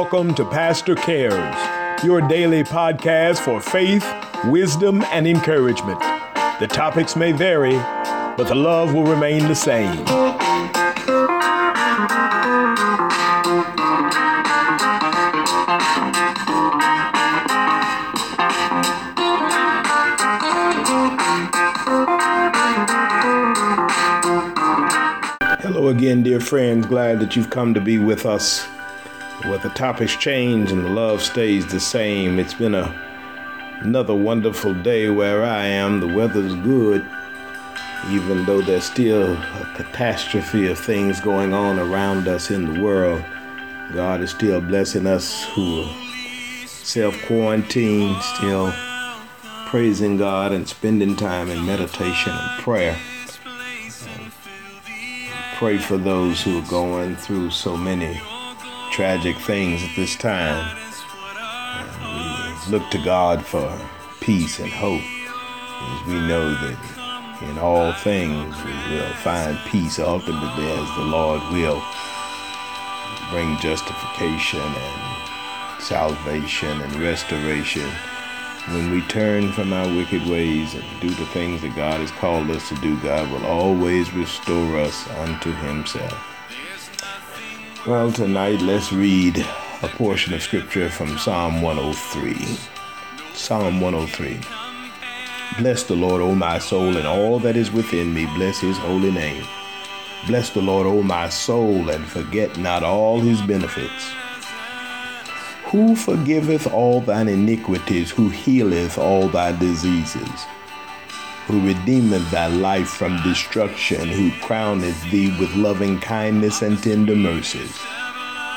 welcome to Pastor Cares, your daily podcast for faith, wisdom, and encouragement. The topics may vary, but the love will remain the same. Hello again, dear friends. Glad that you've come to be with us. Well, the topics change and the love stays the same. It's been a another wonderful day where I am. The weather's good, even though there's still a catastrophe of things going on around us in the world. God is still blessing us who are self quarantined, still praising God and spending time in meditation and prayer. pray for those who are going through so many tragic things at this time. We look to God for peace and hope as we know that in all things we will find peace ultimately as the Lord will bring justification and salvation and restoration when we turn from our wicked ways and do the things that God has called us to do, God will always restore us unto Himself. Well, tonight let's read a portion of scripture from Psalm 103. Psalm 103. Bless the Lord, O my soul, and all that is within me. Bless his holy name. Bless the Lord, O my soul, and forget not all his benefits. Who forgiveth all thine iniquities, who healeth all thy diseases, who redeemeth thy life from destruction, who crowneth thee with loving kindness and tender mercies,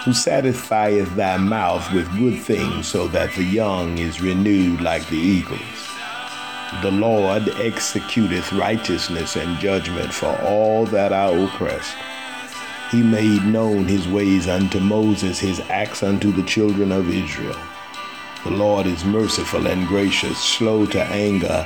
who satisfieth thy mouth with good things, so that the young is renewed like the eagles. The Lord executeth righteousness and judgment for all that are oppressed. He made known his ways unto Moses, his acts unto the children of Israel. The Lord is merciful and gracious, slow to anger,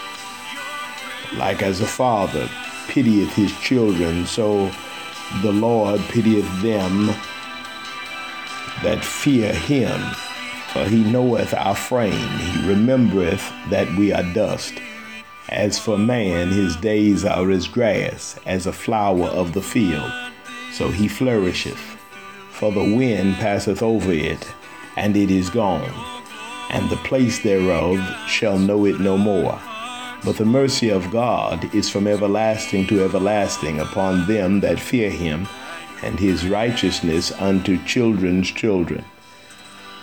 like as a father pitieth his children, so the Lord pitieth them that fear him. For he knoweth our frame, he remembereth that we are dust. As for man, his days are as grass, as a flower of the field, so he flourisheth. For the wind passeth over it, and it is gone, and the place thereof shall know it no more. But the mercy of God is from everlasting to everlasting upon them that fear him, and his righteousness unto children's children,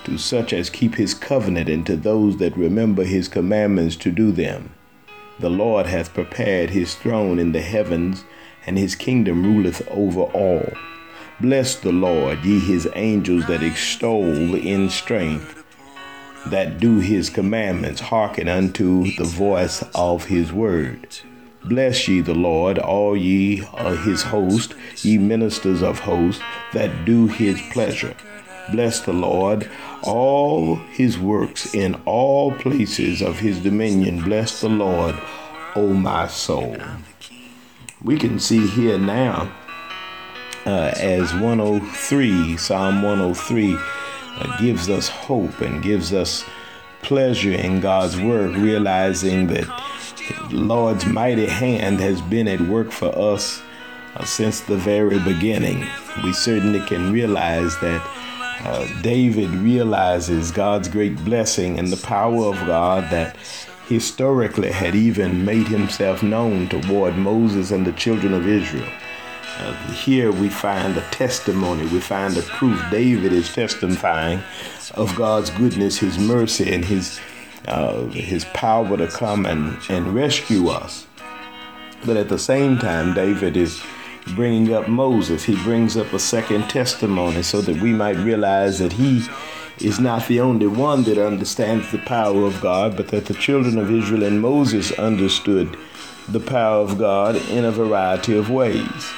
to such as keep his covenant, and to those that remember his commandments to do them. The Lord hath prepared his throne in the heavens, and his kingdom ruleth over all. Bless the Lord, ye his angels that extol in strength that do his commandments, hearken unto the voice of his word. Bless ye the Lord, all ye of his host, ye ministers of hosts that do his pleasure. Bless the Lord, all his works in all places of his dominion. Bless the Lord, O my soul. We can see here now uh, as 103, Psalm 103 uh, gives us hope and gives us pleasure in God's work, realizing that the Lord's mighty hand has been at work for us uh, since the very beginning. We certainly can realize that uh, David realizes God's great blessing and the power of God that historically had even made himself known toward Moses and the children of Israel. Uh, here we find a testimony, we find a proof. David is testifying of God's goodness, His mercy, and His uh, His power to come and, and rescue us. But at the same time, David is bringing up Moses. He brings up a second testimony so that we might realize that he is not the only one that understands the power of God, but that the children of Israel and Moses understood the power of God in a variety of ways.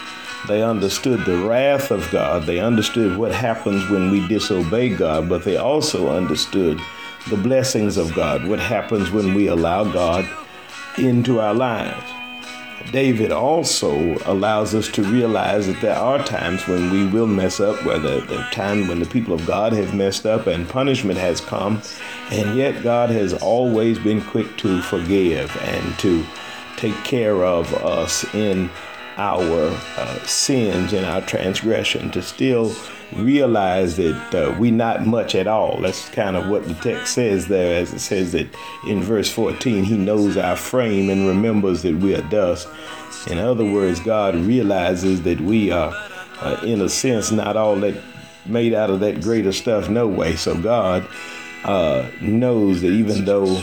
They understood the wrath of God. They understood what happens when we disobey God, but they also understood the blessings of God, what happens when we allow God into our lives. David also allows us to realize that there are times when we will mess up, whether the time when the people of God have messed up and punishment has come, and yet God has always been quick to forgive and to take care of us in our uh, sins and our transgression, to still realize that uh, we not much at all. That's kind of what the text says there, as it says that in verse 14, He knows our frame and remembers that we are dust. In other words, God realizes that we are, uh, in a sense, not all that made out of that greater stuff, no way. So God uh, knows that even though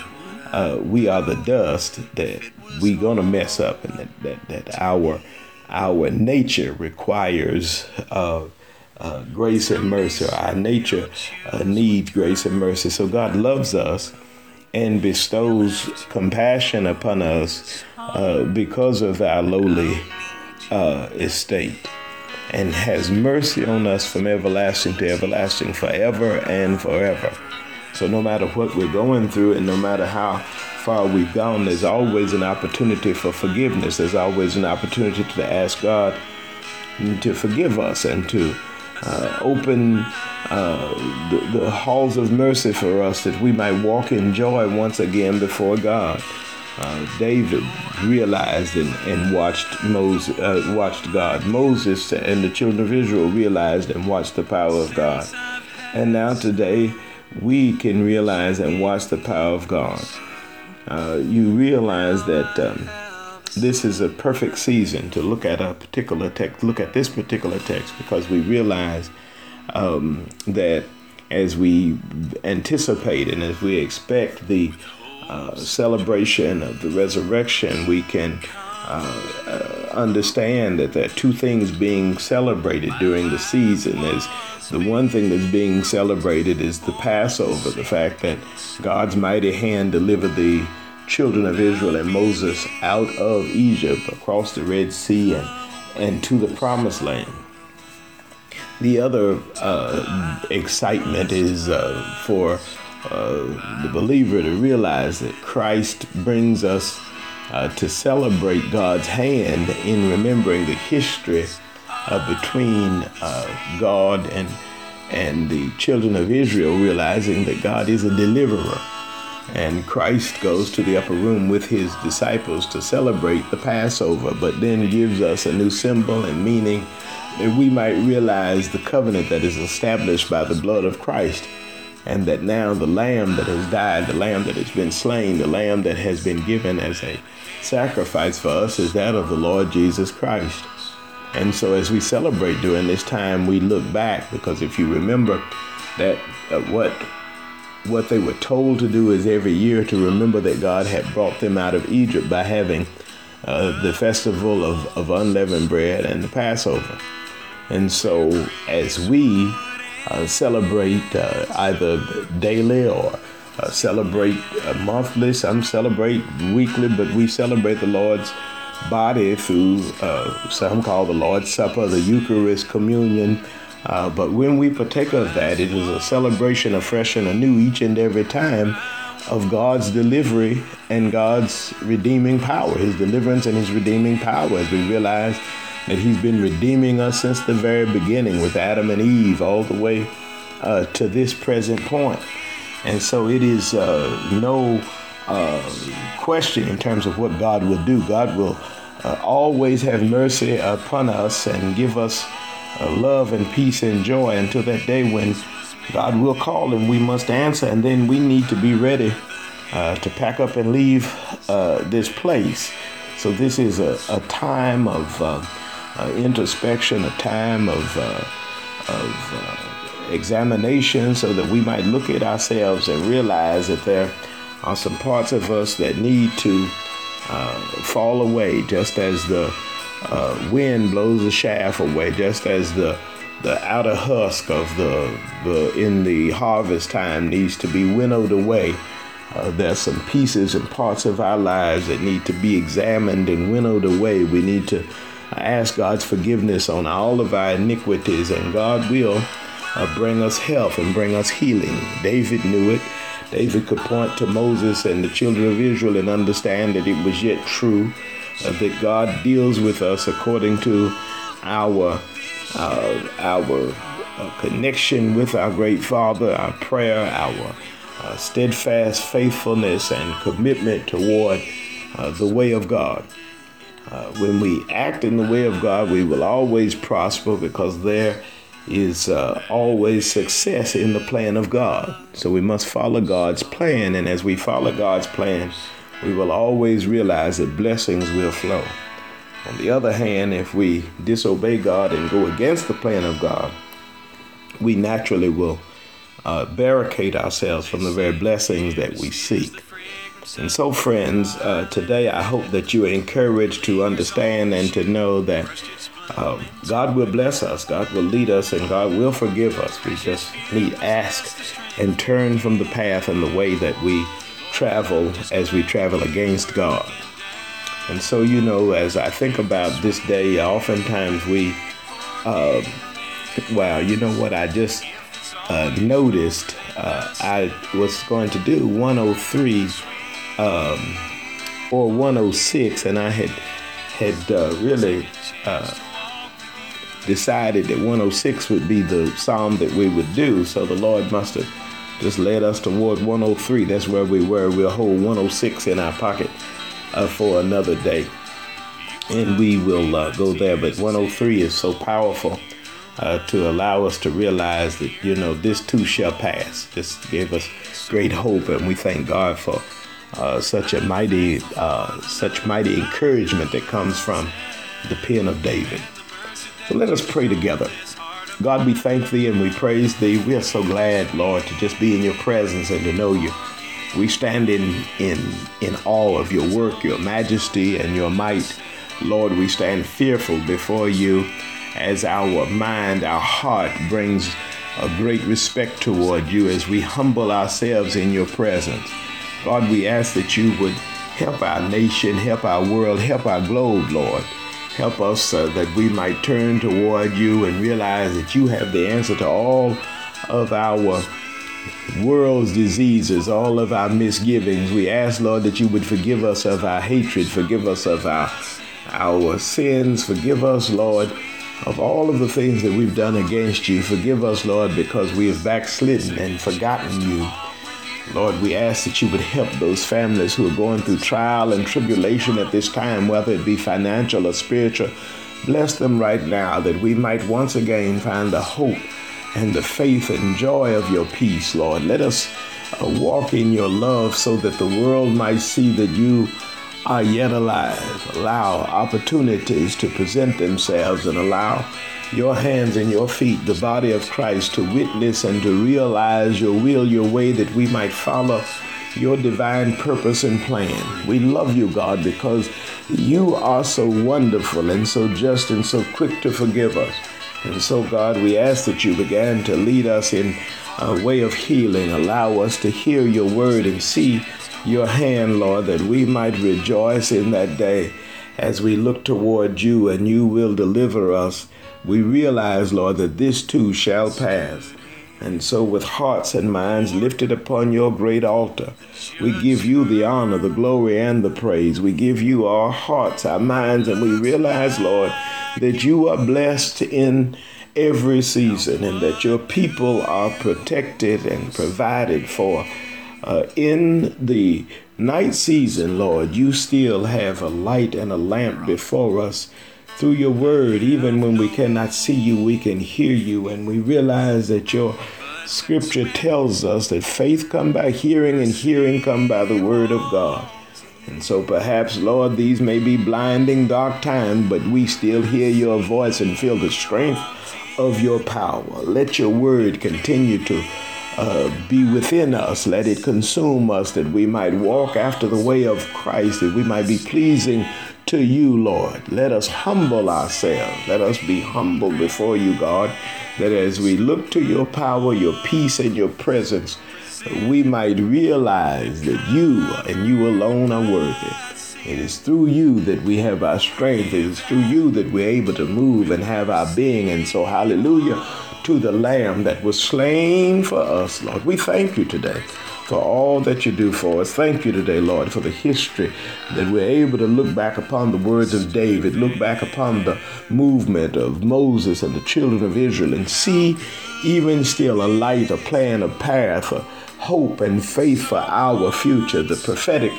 uh, we are the dust, that we gonna mess up, and that that, that our our nature requires uh, uh, grace and mercy. Our nature uh, needs grace and mercy. So God loves us and bestows compassion upon us uh, because of our lowly uh, estate and has mercy on us from everlasting to everlasting, forever and forever. So no matter what we're going through and no matter how far we've gone, there's always an opportunity for forgiveness. There's always an opportunity to ask God to forgive us and to uh, open uh, the, the, halls of mercy for us that we might walk in joy once again before God. Uh, David realized and, and watched Moses, uh, watched God. Moses and the children of Israel realized and watched the power of God. And now today, we can realize and watch the power of God. Uh, you realize that um, this is a perfect season to look at a particular text, look at this particular text, because we realize um, that as we anticipate and as we expect the uh, celebration of the resurrection, we can uh, understand that there are two things being celebrated during the season. There's the one thing that's being celebrated is the Passover, the fact that God's mighty hand delivered the children of Israel and Moses out of Egypt across the Red Sea and, and to the promised land. The other uh, excitement is uh, for uh, the believer to realize that Christ brings us uh, to celebrate God's hand in remembering the history uh, between uh, God and and the children of Israel, realizing that God is a deliverer. And Christ goes to the upper room with his disciples to celebrate the Passover, but then gives us a new symbol and meaning that we might realize the covenant that is established by the blood of Christ. And that now the lamb that has died, the lamb that has been slain, the lamb that has been given as a sacrifice for us is that of the Lord Jesus Christ. And so as we celebrate during this time, we look back because if you remember that uh, what what they were told to do is every year to remember that God had brought them out of Egypt by having uh, the festival of, of unleavened bread and the Passover. And so as we celebrate uh, either daily or uh, celebrate uh, monthly, some celebrate weekly, but we celebrate the Lord's body through uh, some call the Lord's Supper, the Eucharist, communion. Uh, but when we partake of that, it is a celebration afresh and anew each and every time of God's delivery and God's redeeming power, His deliverance and His redeeming power, as we realize that He's been redeeming us since the very beginning with Adam and Eve, all the way uh, to this present point. And so it is uh, no uh, question in terms of what God will do. God will uh, always have mercy upon us and give us uh, love and peace and joy until that day when God will call and we must answer. And then we need to be ready uh, to pack up and leave this place. So this is a, a time of uh, introspection, a time of, of examination so that we might look at ourselves and realize that there are some parts of us that need to uh, fall away, just as the uh, wind blows the shaft away, just as the the outer husk of the, the in the harvest time needs to be winnowed away. Uh, there's some pieces and parts of our lives that need to be examined and winnowed away. We need to ask God's forgiveness on all of our iniquities, and God will uh, bring us health and bring us healing. David knew it. David could point to Moses and the children of Israel and understand that it was yet true uh, that God deals with us according to our uh, our uh, connection with our great Father, our prayer, our uh, steadfast faithfulness and commitment toward uh, the way of God. Uh, when we act in the way of God, we will always prosper because there is uh, always success in the plan of God. So we must follow God's plan, and as we follow God's plan, we will always realize that blessings will flow. On the other hand, if we disobey God and go against the plan of God, we naturally will uh, barricade ourselves from the very blessings that we seek. And so, friends, uh, today I hope that you are encouraged to understand and to know that um, God will bless us, God will lead us, and God will forgive us. We just need ask and turn from the path and the way that we travel as we travel against God. And so, you know, as I think about this day, oftentimes we, uh, wow, you know what? I just uh, noticed uh, I was going to do 103 um, or 106, and I had had uh, really uh, decided that 106 would be the psalm that we would do. So the Lord must have just led us toward 103. That's where we were. We'll hold 106 in our pocket uh, for another day, and we will uh, go there. But 103 is so powerful. Uh, to allow us to realize that you know this too shall pass. This gave us great hope, and we thank God for uh, such a mighty, uh, such mighty encouragement that comes from the pen of David. So let us pray together. God, we thank thee and we praise thee. We are so glad, Lord, to just be in your presence and to know you. We stand in in in awe of your work, your majesty, and your might. Lord, we stand fearful before you as our mind, our heart brings a great respect toward you as we humble ourselves in your presence. God, we ask that you would help our nation, help our world, help our globe, Lord. Help us uh, that we might turn toward you and realize that you have the answer to all of our world's diseases, all of our misgivings. We ask, Lord, that you would forgive us of our hatred, forgive us of our our sins, forgive us, Lord, of all of the things that we've done against you. Forgive us, Lord, because we have backslidden and forgotten you. Lord, we ask that you would help those families who are going through trial and tribulation at this time, whether it be financial or spiritual. Bless them right now that we might once again find the hope and the faith and joy of your peace, Lord. Let us uh, walk in your love so that the world might see that you are yet alive. Allow opportunities to present themselves and allow your hands and your feet, the body of Christ, to witness and to realize your will, your way, that we might follow your divine purpose and plan. We love you, God, because you are so wonderful and so just and so quick to forgive us. And so, God, we ask that you began to lead us in a way of healing. Allow us to hear your word and see your hand, Lord, that we might rejoice in that day as we look toward you and you will deliver us we realize, Lord, that this too shall pass. And so, with hearts and minds lifted upon your great altar, we give you the honor, the glory, and the praise. We give you our hearts, our minds, and we realize, Lord, that you are blessed in every season and that your people are protected and provided for. Uh, in the night season, Lord, you still have a light and a lamp before us through your word, even when we cannot see you, we can hear you, and we realize that your scripture tells us that faith come by hearing and hearing come by the word of God. And so perhaps, Lord, these may be blinding dark times, but we still hear your voice and feel the strength of your power. Let your word continue to uh, be within us. Let it consume us that we might walk after the way of Christ, that we might be pleasing to you, Lord. Let us humble ourselves. Let us be humble before you, God, that as we look to your power, your peace, and your presence, we might realize that you and you alone are worthy. It is through you that we have our strength. It is through you that we're able to move and have our being. And so, hallelujah to the Lamb that was slain for us, Lord. We thank you today for all that you do for us. Thank you today, Lord, for the history that we're able to look back upon the words of David, look back upon the movement of Moses and the children of Israel, and see even still a light, a plan, a path, a hope and faith for our future, the prophetic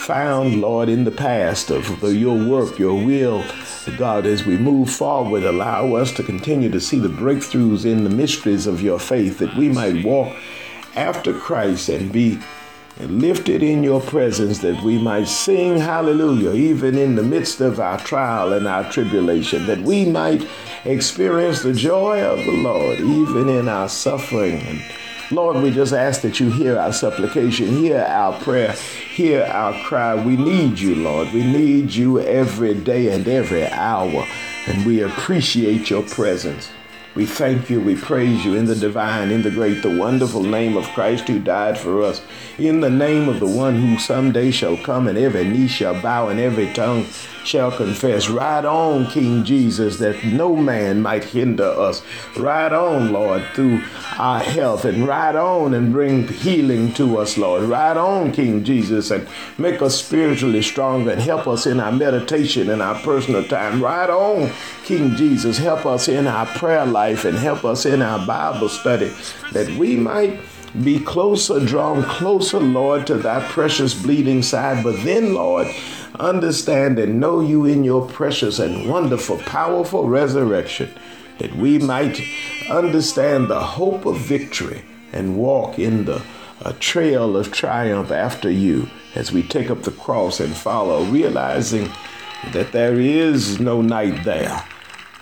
found, Lord, in the past of your work, your will, God, as we move forward, allow us to continue to see the breakthroughs in the mysteries of your faith, that we might walk after Christ and be lifted in your presence that we might sing hallelujah even in the midst of our trial and our tribulation that we might experience the joy of the Lord even in our suffering and Lord, we just ask that you hear our supplication, hear our prayer, hear our cry. We need you, Lord. We need you every day and every hour, and we appreciate your presence. We thank you, we praise you in the divine, in the great, the wonderful name of Christ who died for us, in the name of the one who someday shall come, and every knee shall bow, and every tongue shall confess. Ride on, King Jesus, that no man might hinder us. Ride on, Lord, through our health, and ride on and bring healing to us, Lord. Ride on, King Jesus, and make us spiritually stronger and help us in our meditation and our personal time. Ride on, King Jesus. Help us in our prayer life and help us in our Bible study that we might be closer, drawn closer, Lord, to thy precious bleeding side. But then, Lord, understand and know you in your precious and wonderful, powerful resurrection, that we might understand the hope of victory and walk in the a trail of triumph after you as we take up the cross and follow, realizing that there is no night there,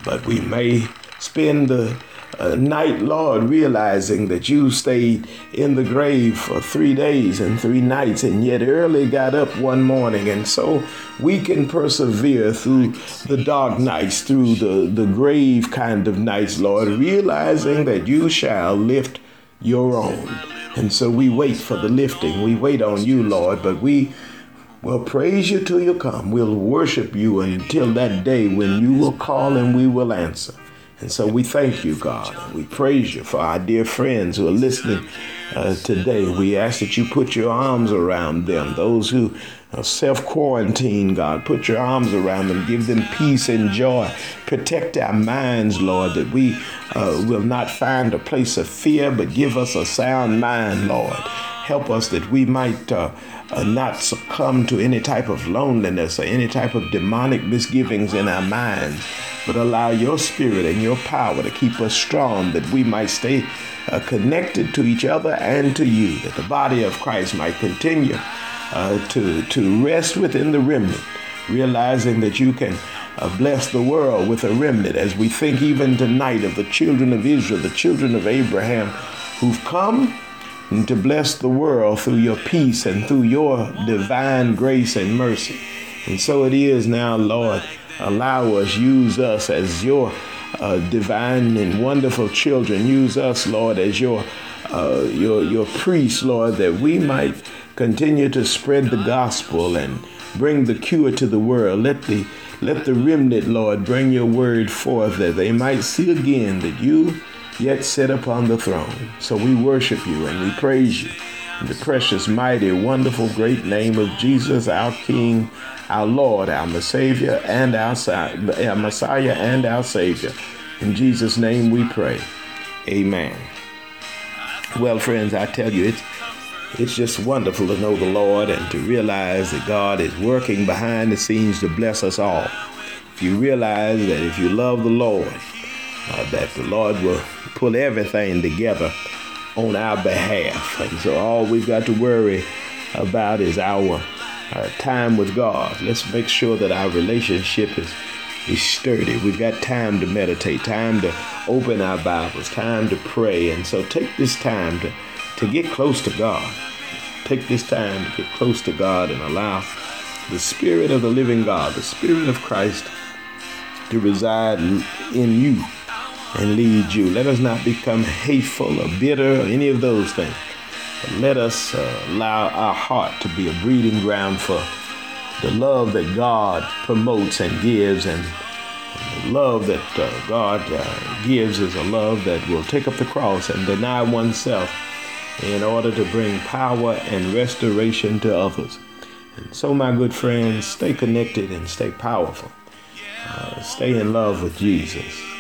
but we may spend the uh, night, Lord, realizing that you stayed in the grave for three days and three nights and yet early got up one morning. And so we can persevere through the dark nights, through the, the grave kind of nights, Lord, realizing that you shall lift your own. And so we wait for the lifting. We wait on you, Lord, but we will praise you till you come. We'll worship you until that day when you will call and we will answer. And so we thank you, God. We praise you for our dear friends who are listening uh, today. We ask that you put your arms around them, those who self quarantined, God. Put your arms around them. Give them peace and joy. Protect our minds, Lord, that we uh, will not find a place of fear, but give us a sound mind, Lord. Help us that we might uh, uh, not succumb to any type of loneliness or any type of demonic misgivings in our minds but allow your spirit and your power to keep us strong that we might stay uh, connected to each other and to you, that the body of Christ might continue uh, to, to rest within the remnant, realizing that you can uh, bless the world with a remnant as we think even tonight of the children of Israel, the children of Abraham who've come to bless the world through your peace and through your divine grace and mercy. And so it is now, Lord, Allow us, use us as your uh, divine and wonderful children. Use us, Lord, as your uh, your your priests, Lord, that we might continue to spread the gospel and bring the cure to the world. Let the let the remnant, Lord, bring your word forth that they might see again that you yet sit upon the throne. So we worship you and we praise you. In the precious, mighty, wonderful, great name of Jesus, our King, our Lord, our Savior, and our, our Messiah and our Savior. In Jesus' name we pray. Amen. Well, friends, I tell you, it's it's just wonderful to know the Lord and to realize that God is working behind the scenes to bless us all. If you realize that if you love the Lord, uh, that the Lord will pull everything together on our behalf. And so all we've got to worry about is our uh, time with God. Let's make sure that our relationship is is sturdy. We've got time to meditate, time to open our Bibles, time to pray. And so take this time to, to get close to God. Take this time to get close to God and allow the Spirit of the living God, the Spirit of Christ to reside in you and lead you. Let us not become hateful or bitter or any of those things. But let us uh, allow our heart to be a breeding ground for the love that God promotes and gives. And, the love that uh, God uh, gives is a love that will take up the cross and deny oneself in order to bring power and restoration to others. And so, my good friends, stay connected and stay powerful. Uh, stay in love with Jesus.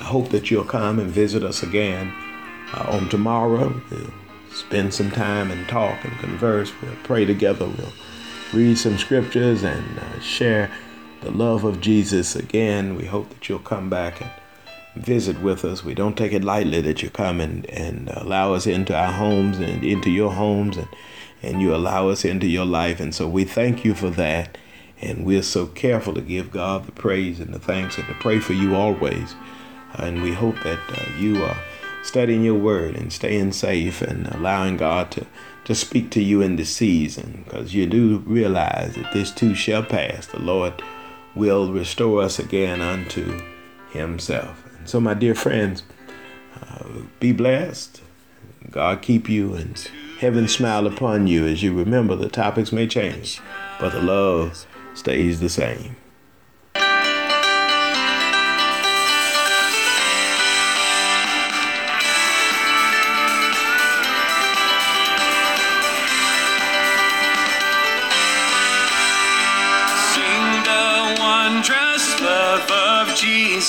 I hope that you'll come and visit us again uh, on tomorrow. We'll spend some time and talk and converse. We'll pray together. We'll read some scriptures and uh, share the love of Jesus again. We hope that you'll come back and visit with us. We don't take it lightly that you come and, and allow us into our homes and into your homes and, and you allow us into your life. And so we thank you for that. And we're so careful to give God the praise and the thanks and to pray for you always. And we hope that uh, you are studying your word and staying safe and allowing God to, to speak to you in this season because you do realize that this too shall pass. The Lord will restore us again unto Himself. And so, my dear friends, uh, be blessed. God keep you and heaven smile upon you as you remember the topics may change, but the love stays the same.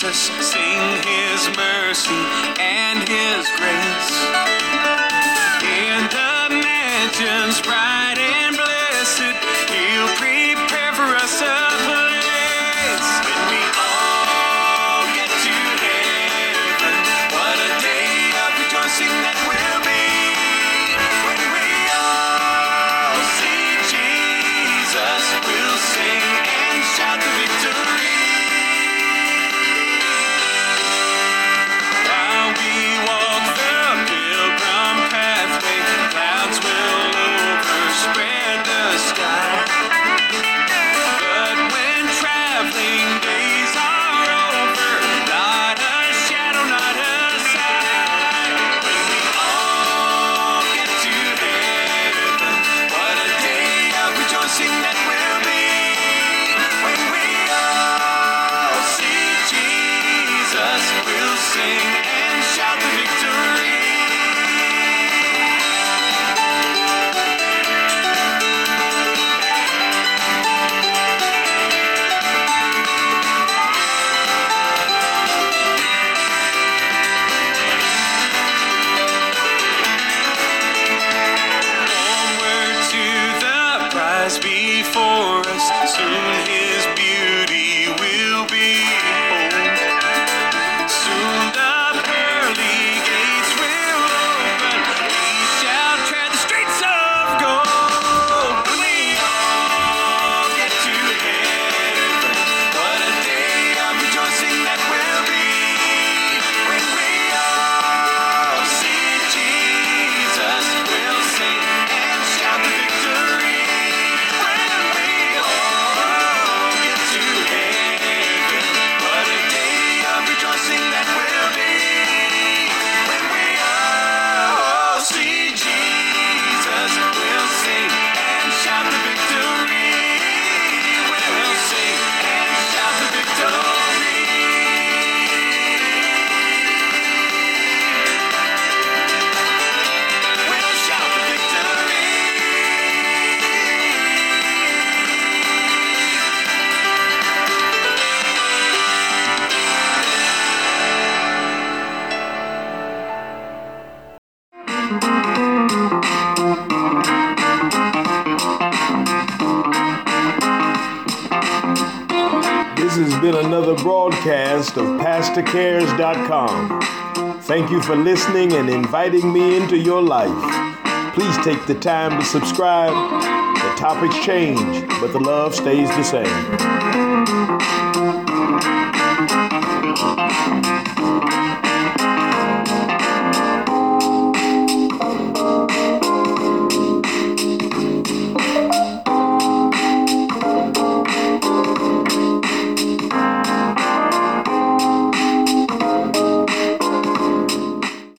Jesus, been another broadcast of PastorCares.com. Thank you for listening and inviting me into your life. Please take the time to subscribe. The topics change, but the love stays the same.